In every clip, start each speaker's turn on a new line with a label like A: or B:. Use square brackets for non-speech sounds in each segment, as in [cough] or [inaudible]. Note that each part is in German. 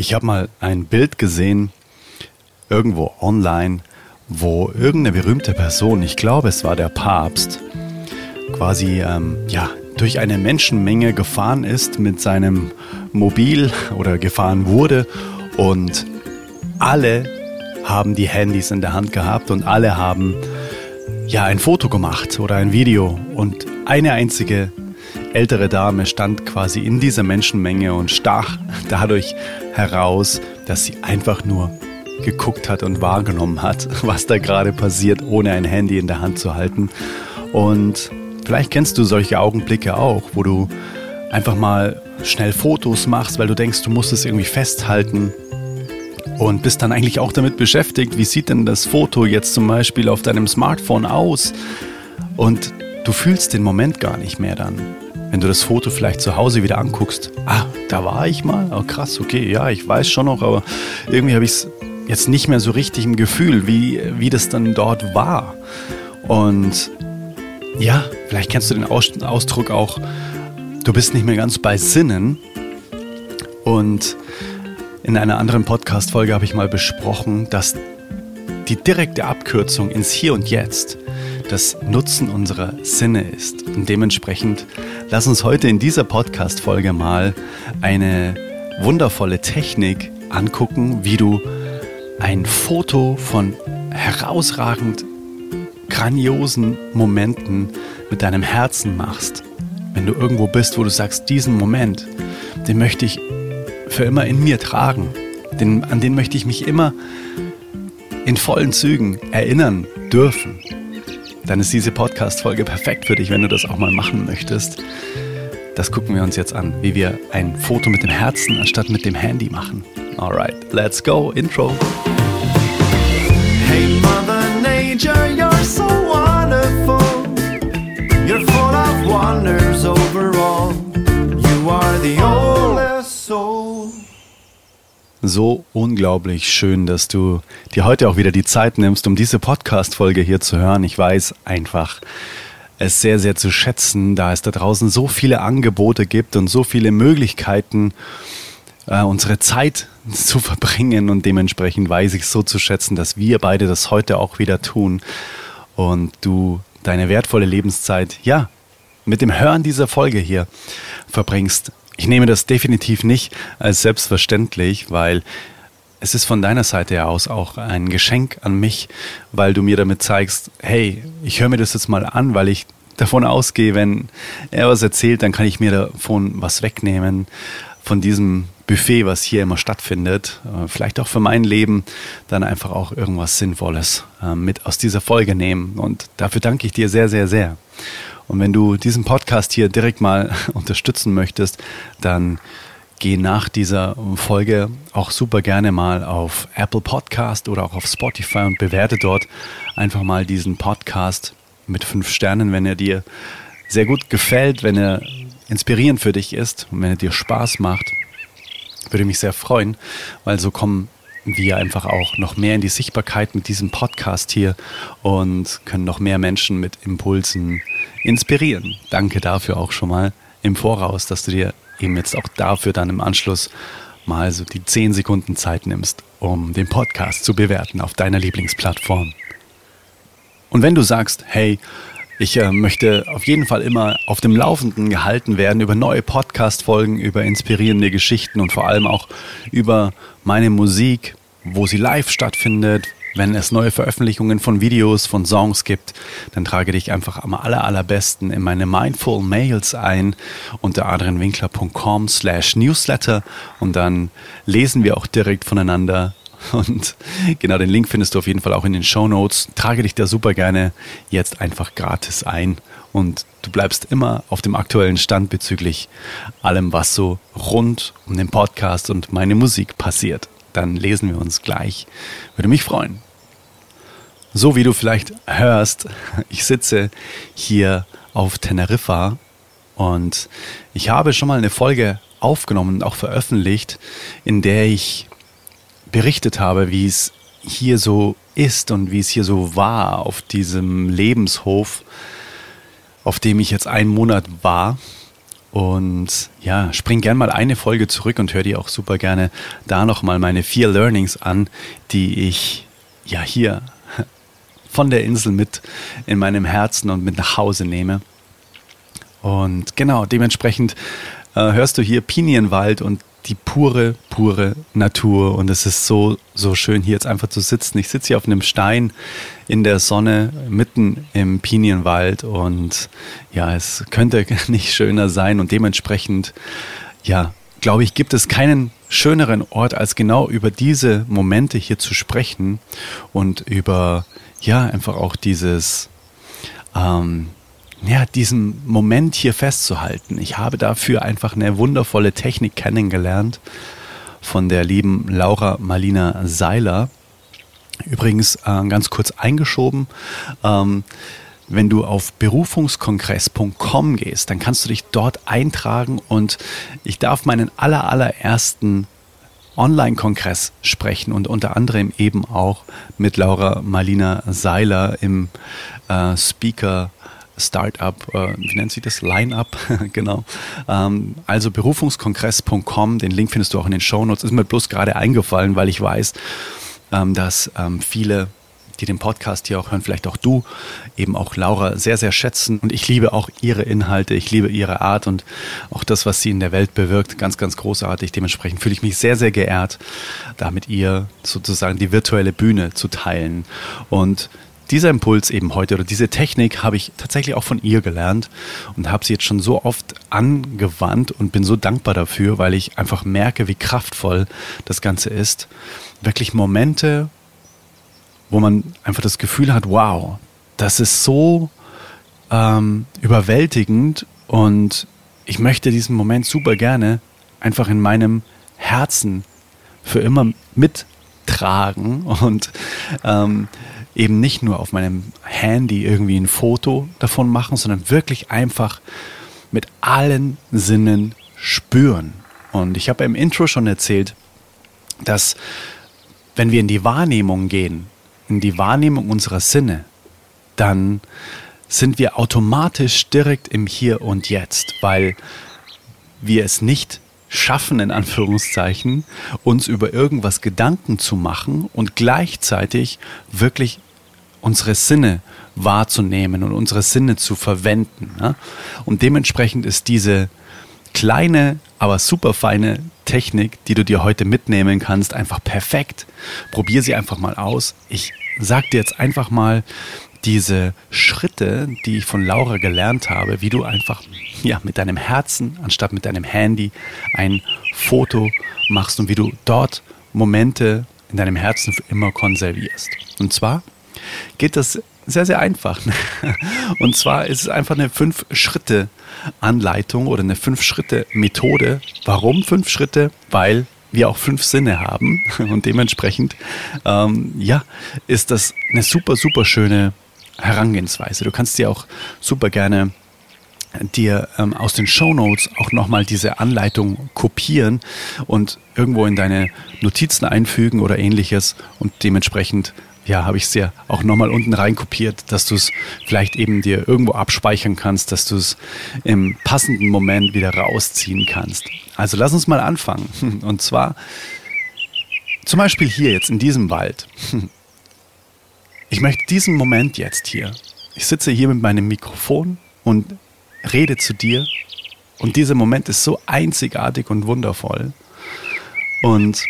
A: Ich habe mal ein Bild gesehen, irgendwo online, wo irgendeine berühmte Person, ich glaube es war der Papst, quasi ähm, ja, durch eine Menschenmenge gefahren ist mit seinem Mobil oder gefahren wurde und alle haben die Handys in der Hand gehabt und alle haben ja ein Foto gemacht oder ein Video und eine einzige ältere Dame stand quasi in dieser Menschenmenge und stach dadurch heraus, dass sie einfach nur geguckt hat und wahrgenommen hat, [laughs] was da gerade passiert, ohne ein Handy in der Hand zu halten. Und vielleicht kennst du solche Augenblicke auch, wo du einfach mal schnell Fotos machst, weil du denkst, du musst es irgendwie festhalten und bist dann eigentlich auch damit beschäftigt, wie sieht denn das Foto jetzt zum Beispiel auf deinem Smartphone aus? Und du fühlst den Moment gar nicht mehr dann wenn du das Foto vielleicht zu Hause wieder anguckst, ah, da war ich mal, oh krass, okay, ja, ich weiß schon noch, aber irgendwie habe ich es jetzt nicht mehr so richtig im Gefühl, wie, wie das dann dort war. Und ja, vielleicht kennst du den Ausdruck auch, du bist nicht mehr ganz bei Sinnen. Und in einer anderen Podcast-Folge habe ich mal besprochen, dass die direkte Abkürzung ins Hier und Jetzt das Nutzen unserer Sinne ist. Und dementsprechend lass uns heute in dieser Podcast-Folge mal eine wundervolle Technik angucken, wie du ein Foto von herausragend grandiosen Momenten mit deinem Herzen machst. Wenn du irgendwo bist, wo du sagst, diesen Moment, den möchte ich für immer in mir tragen. Den, an den möchte ich mich immer in vollen Zügen erinnern dürfen dann ist diese Podcast-Folge perfekt für dich, wenn du das auch mal machen möchtest. Das gucken wir uns jetzt an, wie wir ein Foto mit dem Herzen anstatt mit dem Handy machen. Alright, let's go, Intro. Hey Mother Nature, you're so wonderful. You're full of wonders overall. You are the soul so unglaublich schön, dass du dir heute auch wieder die Zeit nimmst, um diese Podcast-Folge hier zu hören. Ich weiß einfach, es sehr, sehr zu schätzen, da es da draußen so viele Angebote gibt und so viele Möglichkeiten, äh, unsere Zeit zu verbringen und dementsprechend weiß ich es so zu schätzen, dass wir beide das heute auch wieder tun und du deine wertvolle Lebenszeit, ja, mit dem Hören dieser Folge hier verbringst. Ich nehme das definitiv nicht als selbstverständlich, weil es ist von deiner Seite aus auch ein Geschenk an mich, weil du mir damit zeigst, hey, ich höre mir das jetzt mal an, weil ich davon ausgehe, wenn er was erzählt, dann kann ich mir davon was wegnehmen, von diesem Buffet, was hier immer stattfindet. Äh, vielleicht auch für mein Leben dann einfach auch irgendwas Sinnvolles äh, mit aus dieser Folge nehmen. Und dafür danke ich dir sehr, sehr, sehr. Und wenn du diesen Podcast hier direkt mal [laughs] unterstützen möchtest, dann geh nach dieser Folge auch super gerne mal auf Apple Podcast oder auch auf Spotify und bewerte dort einfach mal diesen Podcast mit fünf Sternen, wenn er dir sehr gut gefällt, wenn er inspirierend für dich ist und wenn er dir Spaß macht. Würde mich sehr freuen, weil so kommen wir einfach auch noch mehr in die Sichtbarkeit mit diesem Podcast hier und können noch mehr Menschen mit Impulsen inspirieren. Danke dafür auch schon mal im Voraus, dass du dir eben jetzt auch dafür dann im Anschluss mal so die 10 Sekunden Zeit nimmst, um den Podcast zu bewerten auf deiner Lieblingsplattform. Und wenn du sagst, hey, ich äh, möchte auf jeden Fall immer auf dem Laufenden gehalten werden über neue Podcast-Folgen, über inspirierende Geschichten und vor allem auch über meine Musik, wo sie live stattfindet, wenn es neue Veröffentlichungen von Videos, von Songs gibt, dann trage dich einfach am aller, allerbesten in meine Mindful Mails ein unter adrianwinkler.com slash newsletter und dann lesen wir auch direkt voneinander. Und genau den Link findest du auf jeden Fall auch in den Show Notes. Trage dich da super gerne jetzt einfach gratis ein und du bleibst immer auf dem aktuellen Stand bezüglich allem, was so rund um den Podcast und meine Musik passiert dann lesen wir uns gleich. Würde mich freuen. So wie du vielleicht hörst, [laughs] ich sitze hier auf Teneriffa und ich habe schon mal eine Folge aufgenommen und auch veröffentlicht, in der ich berichtet habe, wie es hier so ist und wie es hier so war auf diesem Lebenshof, auf dem ich jetzt einen Monat war.
B: Und ja, spring gern mal eine Folge zurück und hör dir auch super gerne da nochmal meine vier Learnings an, die ich ja hier [laughs] von der Insel mit in meinem Herzen und mit nach Hause nehme. Und genau, dementsprechend äh, hörst du hier Pinienwald und die pure, pure Natur. Und es ist so, so schön, hier jetzt einfach zu sitzen. Ich sitze hier auf einem Stein in der Sonne, mitten im Pinienwald. Und ja, es könnte [laughs] nicht schöner sein. Und dementsprechend, ja, glaube ich, gibt es keinen schöneren Ort, als genau über diese Momente hier zu sprechen und über, ja, einfach auch dieses, ähm, ja, diesen Moment hier festzuhalten. Ich habe dafür einfach eine wundervolle Technik kennengelernt von der lieben Laura Marlina Seiler. Übrigens äh, ganz kurz eingeschoben. Ähm, wenn du auf berufungskongress.com gehst, dann kannst du dich dort eintragen und ich darf meinen aller, allerersten Online-Kongress sprechen und unter anderem eben auch mit Laura Marlina Seiler im äh, Speaker Startup, äh, wie nennt sich das? Line-Up, [laughs] genau. Ähm, also berufungskongress.com, den Link findest du auch in den Shownotes. Ist mir bloß gerade eingefallen, weil ich weiß, ähm, dass ähm, viele die den Podcast hier auch hören, vielleicht auch du, eben auch Laura sehr, sehr schätzen. Und ich liebe auch ihre Inhalte, ich liebe ihre Art und auch das, was sie in der Welt bewirkt, ganz, ganz großartig. Dementsprechend fühle ich mich sehr, sehr geehrt, da mit ihr sozusagen die virtuelle Bühne zu teilen. Und dieser Impuls eben heute oder diese Technik habe ich tatsächlich auch von ihr gelernt und habe sie jetzt schon so oft angewandt und bin so dankbar dafür, weil ich einfach merke, wie kraftvoll das Ganze ist. Wirklich Momente, wo man einfach das Gefühl hat, wow, das ist so ähm, überwältigend und ich möchte diesen Moment super gerne einfach in meinem Herzen für immer mittragen und ähm, eben nicht nur auf meinem Handy irgendwie ein Foto davon machen, sondern wirklich einfach mit allen Sinnen spüren. Und ich habe im Intro schon erzählt, dass wenn wir in die Wahrnehmung gehen, in die Wahrnehmung unserer Sinne, dann sind wir automatisch direkt im Hier und Jetzt, weil wir es nicht schaffen, in Anführungszeichen, uns über irgendwas Gedanken zu machen und gleichzeitig wirklich unsere Sinne wahrzunehmen und unsere Sinne zu verwenden. Ne? Und dementsprechend ist diese kleine, aber super feine Technik, die du dir heute mitnehmen kannst, einfach perfekt. Probier sie einfach mal aus. Ich sag dir jetzt einfach mal diese Schritte, die ich von Laura gelernt habe, wie du einfach ja, mit deinem Herzen anstatt mit deinem Handy ein Foto machst und wie du dort Momente in deinem Herzen für immer konservierst. Und zwar geht das sehr, sehr einfach. [laughs] Und zwar ist es einfach eine Fünf-Schritte-Anleitung oder eine Fünf-Schritte-Methode. Warum fünf Schritte? Weil wir auch fünf Sinne haben [laughs] und dementsprechend ähm, ja, ist das eine super, super schöne Herangehensweise. Du kannst dir auch super gerne dir ähm, aus den Show Notes auch nochmal diese Anleitung kopieren und irgendwo in deine Notizen einfügen oder ähnliches und dementsprechend ja, habe ich es dir auch nochmal unten rein kopiert, dass du es vielleicht eben dir irgendwo abspeichern kannst, dass du es im passenden Moment wieder rausziehen kannst. Also lass uns mal anfangen. [laughs] Und zwar zum Beispiel hier jetzt in diesem Wald. [laughs] Ich möchte diesen Moment jetzt hier. Ich sitze hier mit meinem Mikrofon und rede zu dir. Und dieser Moment ist so einzigartig und wundervoll. Und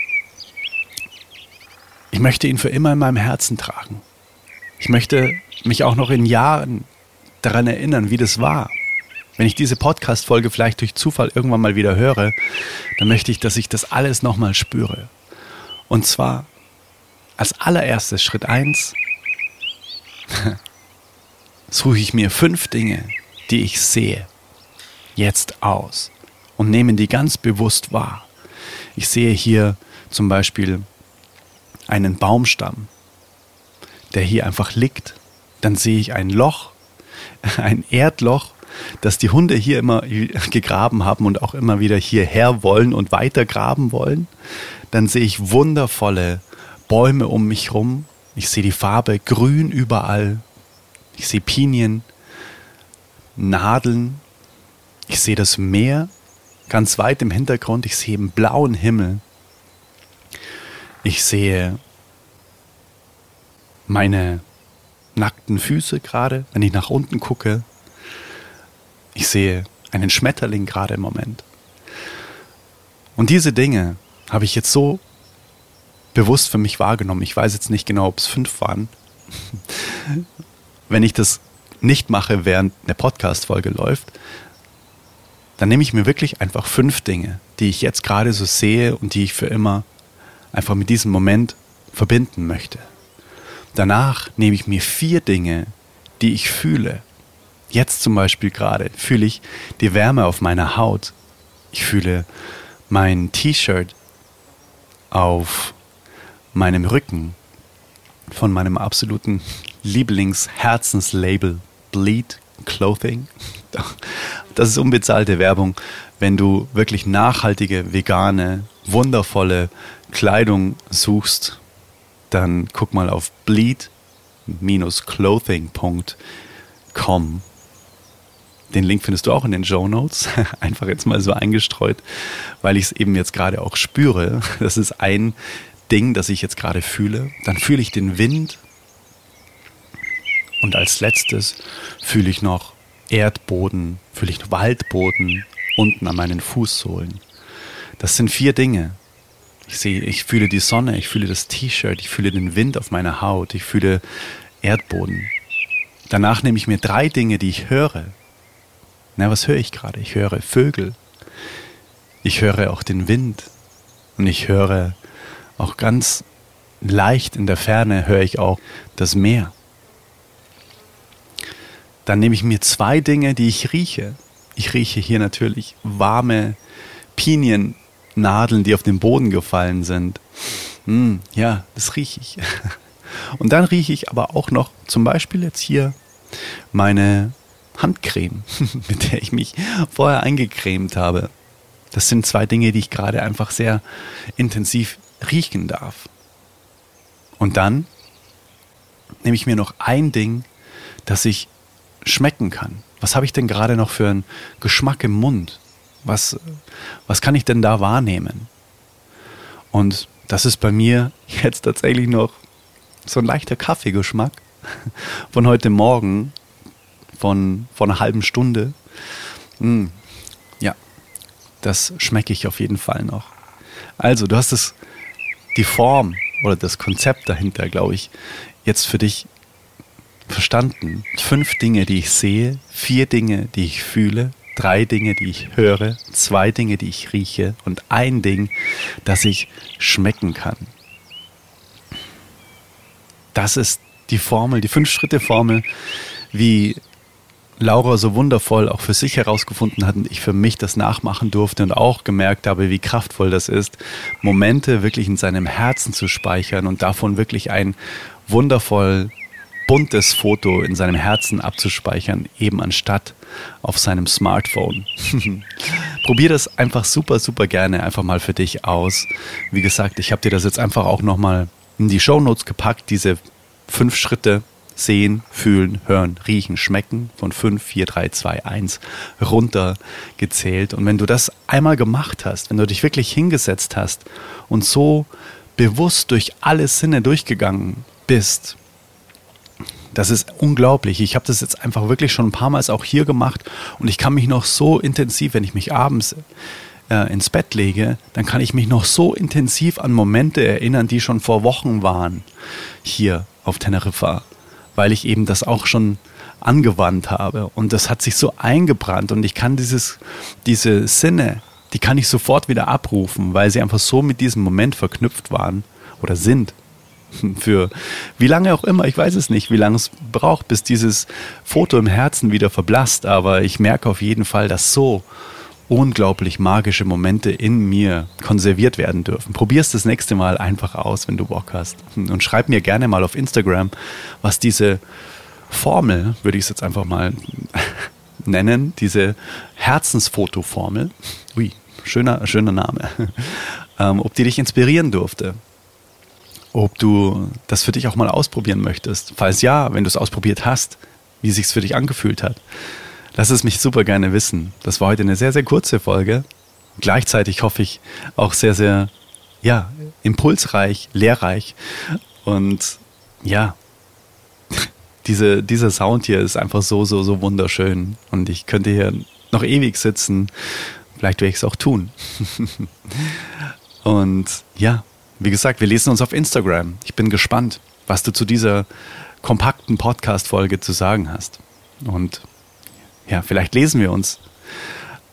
B: ich möchte ihn für immer in meinem Herzen tragen. Ich möchte mich auch noch in Jahren daran erinnern, wie das war. Wenn ich diese Podcast-Folge vielleicht durch Zufall irgendwann mal wieder höre, dann möchte ich, dass ich das alles nochmal spüre. Und zwar als allererstes Schritt eins [laughs] suche ich mir fünf Dinge, die ich sehe, jetzt aus und nehme die ganz bewusst wahr. Ich sehe hier zum Beispiel einen Baumstamm, der hier einfach liegt. Dann sehe ich ein Loch, [laughs] ein Erdloch, das die Hunde hier immer [laughs] gegraben haben und auch immer wieder hierher wollen und weiter graben wollen. Dann sehe ich wundervolle Bäume um mich rum. Ich sehe die Farbe grün überall. Ich sehe Pinien, Nadeln. Ich sehe das Meer ganz weit im Hintergrund. Ich sehe einen blauen Himmel. Ich sehe meine nackten Füße gerade, wenn ich nach unten gucke. Ich sehe einen Schmetterling gerade im Moment. Und diese Dinge habe ich jetzt so bewusst für mich wahrgenommen. Ich weiß jetzt nicht genau, ob es fünf waren. Wenn ich das nicht mache, während eine Podcast-Folge läuft, dann nehme ich mir wirklich einfach fünf Dinge, die ich jetzt gerade so sehe und die ich für immer einfach mit diesem Moment verbinden möchte. Danach nehme ich mir vier Dinge, die ich fühle. Jetzt zum Beispiel gerade fühle ich die Wärme auf meiner Haut. Ich fühle mein T-Shirt auf meinem Rücken von meinem absoluten Lieblings-Herzenslabel Bleed Clothing. Das ist unbezahlte Werbung. Wenn du wirklich nachhaltige, vegane, wundervolle Kleidung suchst, dann guck mal auf bleed-clothing.com. Den Link findest du auch in den Show Notes. [laughs] Einfach jetzt mal so eingestreut, weil ich es eben jetzt gerade auch spüre. Das ist ein Ding, das ich jetzt gerade fühle. Dann fühle ich den Wind. Und als letztes fühle ich noch Erdboden, fühle ich Waldboden unten an meinen Fußsohlen. Das sind vier Dinge. Ich sehe, ich fühle die Sonne, ich fühle das T-Shirt, ich fühle den Wind auf meiner Haut, ich fühle Erdboden. Danach nehme ich mir drei Dinge, die ich höre. Na, was höre ich gerade? Ich höre Vögel. Ich höre auch den Wind. Und ich höre auch ganz leicht in der Ferne höre ich auch das Meer. Dann nehme ich mir zwei Dinge, die ich rieche. Ich rieche hier natürlich warme Piniennadeln, die auf den Boden gefallen sind. Mm, ja, das rieche ich. [laughs] Und dann rieche ich aber auch noch zum Beispiel jetzt hier meine Handcreme, [laughs] mit der ich mich vorher eingecremt habe. Das sind zwei Dinge, die ich gerade einfach sehr intensiv riechen darf. Und dann nehme ich mir noch ein Ding, das ich schmecken kann. Was habe ich denn gerade noch für einen Geschmack im Mund? Was, was kann ich denn da wahrnehmen? Und das ist bei mir [laughs] jetzt tatsächlich noch so ein leichter Kaffeegeschmack [laughs] von heute Morgen, von, von einer halben Stunde. Mm, ja, das schmecke ich auf jeden Fall noch. Also, du hast es, die Form oder das Konzept dahinter, glaube ich, jetzt für dich verstanden. Fünf Dinge, die ich sehe, vier Dinge, die ich fühle, drei Dinge, die ich höre, zwei Dinge, die ich rieche und ein Ding, das ich schmecken kann. Das ist die Formel, die Fünf-Schritte-Formel, wie Laura so wundervoll auch für sich herausgefunden hat und ich für mich das nachmachen durfte und auch gemerkt habe, wie kraftvoll das ist, Momente wirklich in seinem Herzen zu speichern und davon wirklich ein wundervoll buntes Foto in seinem Herzen abzuspeichern, eben anstatt auf seinem Smartphone. [laughs] Probier das einfach super, super gerne einfach mal für dich aus. Wie gesagt, ich habe dir das jetzt einfach auch nochmal in die Show Notes gepackt, diese fünf Schritte sehen, fühlen, hören, riechen, schmecken von 5, 4, 3, 2, 1 runtergezählt. Und wenn du das einmal gemacht hast, wenn du dich wirklich hingesetzt hast und so bewusst durch alle Sinne durchgegangen bist, das ist unglaublich. Ich habe das jetzt einfach wirklich schon ein paar Mal auch hier gemacht und ich kann mich noch so intensiv, wenn ich mich abends äh, ins Bett lege, dann kann ich mich noch so intensiv an Momente erinnern, die schon vor Wochen waren hier auf Teneriffa, weil ich eben das auch schon angewandt habe. Und das hat sich so eingebrannt. Und ich kann dieses, diese Sinne, die kann ich sofort wieder abrufen, weil sie einfach so mit diesem Moment verknüpft waren oder sind. [laughs] Für wie lange auch immer, ich weiß es nicht, wie lange es braucht, bis dieses Foto im Herzen wieder verblasst, aber ich merke auf jeden Fall, dass so unglaublich magische Momente in mir konserviert werden dürfen. Probier es das nächste Mal einfach aus, wenn du Bock hast. Und schreib mir gerne mal auf Instagram, was diese Formel, würde ich es jetzt einfach mal [laughs] nennen, diese Herzensfoto-Formel, ui, schöner, schöner Name, [laughs] ähm, ob die dich inspirieren durfte ob du das für dich auch mal ausprobieren möchtest. Falls ja, wenn du es ausprobiert hast, wie sich's für dich angefühlt hat. Lass es mich super gerne wissen. Das war heute eine sehr, sehr kurze Folge. Gleichzeitig hoffe ich auch sehr, sehr, ja, impulsreich, lehrreich. Und ja, [laughs] diese, dieser Sound hier ist einfach so, so, so wunderschön. Und ich könnte hier noch ewig sitzen. Vielleicht werde ich es auch tun. [laughs] Und ja, wie gesagt, wir lesen uns auf Instagram. Ich bin gespannt, was du zu dieser kompakten Podcast-Folge zu sagen hast. Und ja, vielleicht lesen wir uns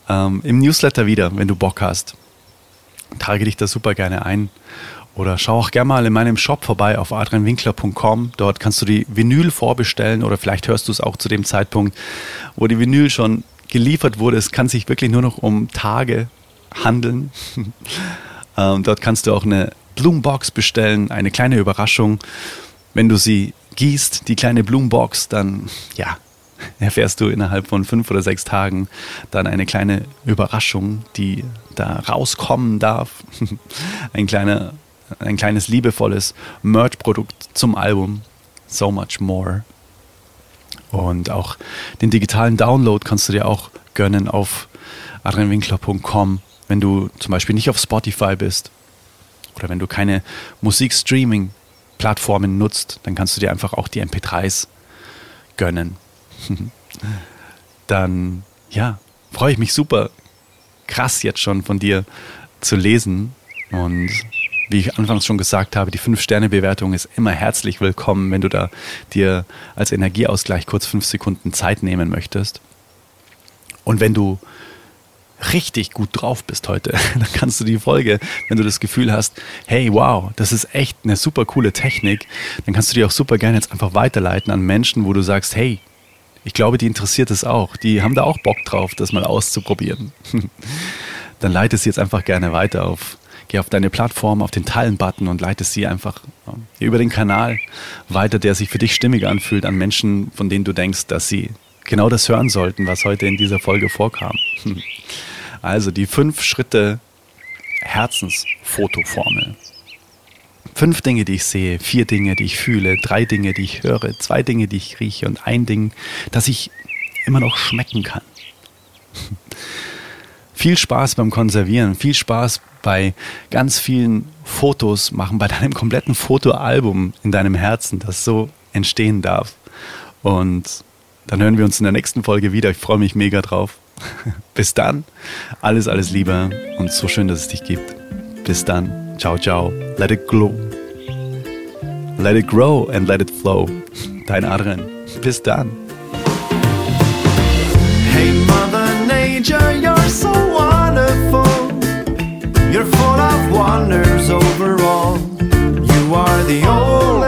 B: ähm, im Newsletter wieder, wenn du Bock hast. Trage dich da super gerne ein. Oder schau auch gerne mal in meinem Shop vorbei auf adrianwinkler.com. Dort kannst du die Vinyl vorbestellen oder vielleicht hörst du es auch zu dem Zeitpunkt, wo die Vinyl schon geliefert wurde. Es kann sich wirklich nur noch um Tage handeln. [laughs] ähm, dort kannst du auch eine Blumenbox bestellen, eine kleine Überraschung. Wenn du sie gießt, die kleine Blumenbox, dann ja, [laughs] erfährst du innerhalb von fünf oder sechs Tagen dann eine kleine Überraschung, die da rauskommen darf. [laughs] Ein, kleiner, ein kleines liebevolles Merch-Produkt zum Album. So much more. Und auch den digitalen Download kannst du dir auch gönnen auf adrianwinkler.com, wenn du zum Beispiel nicht auf Spotify bist oder wenn du keine Musikstreaming-Plattformen nutzt, dann kannst du dir einfach auch die MP3s gönnen. [laughs] dann, ja, freue ich mich super krass jetzt schon von dir zu lesen. Und wie ich anfangs schon gesagt habe, die 5-Sterne-Bewertung ist immer herzlich willkommen, wenn du da dir als Energieausgleich kurz fünf Sekunden Zeit nehmen möchtest. Und wenn du richtig gut drauf bist heute, [laughs] dann kannst du die Folge, wenn du das Gefühl hast, hey, wow, das ist echt eine super coole Technik, dann kannst du die auch super gerne jetzt einfach weiterleiten an Menschen, wo du sagst, hey, ich glaube, die interessiert es auch. Die haben da auch Bock drauf, das mal auszuprobieren. [laughs] dann leite sie jetzt einfach gerne weiter auf. Geh auf deine Plattform, auf den Teilen-Button und leite sie einfach über den Kanal weiter, der sich für dich stimmig anfühlt, an Menschen, von denen du denkst, dass sie genau das hören sollten, was heute in dieser Folge vorkam. [laughs] Also die fünf Schritte Herzensfotoformel. Fünf Dinge, die ich sehe, vier Dinge, die ich fühle, drei Dinge, die ich höre, zwei Dinge, die ich rieche und ein Ding, das ich immer noch schmecken kann. [laughs] viel Spaß beim Konservieren, viel Spaß bei ganz vielen Fotos machen, bei deinem kompletten Fotoalbum in deinem Herzen, das so entstehen darf. Und dann hören wir uns in der nächsten Folge wieder. Ich freue mich mega drauf. [laughs] Bis dann. Alles, alles Liebe und so schön, dass es dich gibt. Bis dann. Ciao, ciao. Let it glow. Let it grow and let it flow. [laughs] Dein Adrian. Bis dann.
A: Hey, Mother Nature, you're so wonderful. You're full of wonders overall. You are the only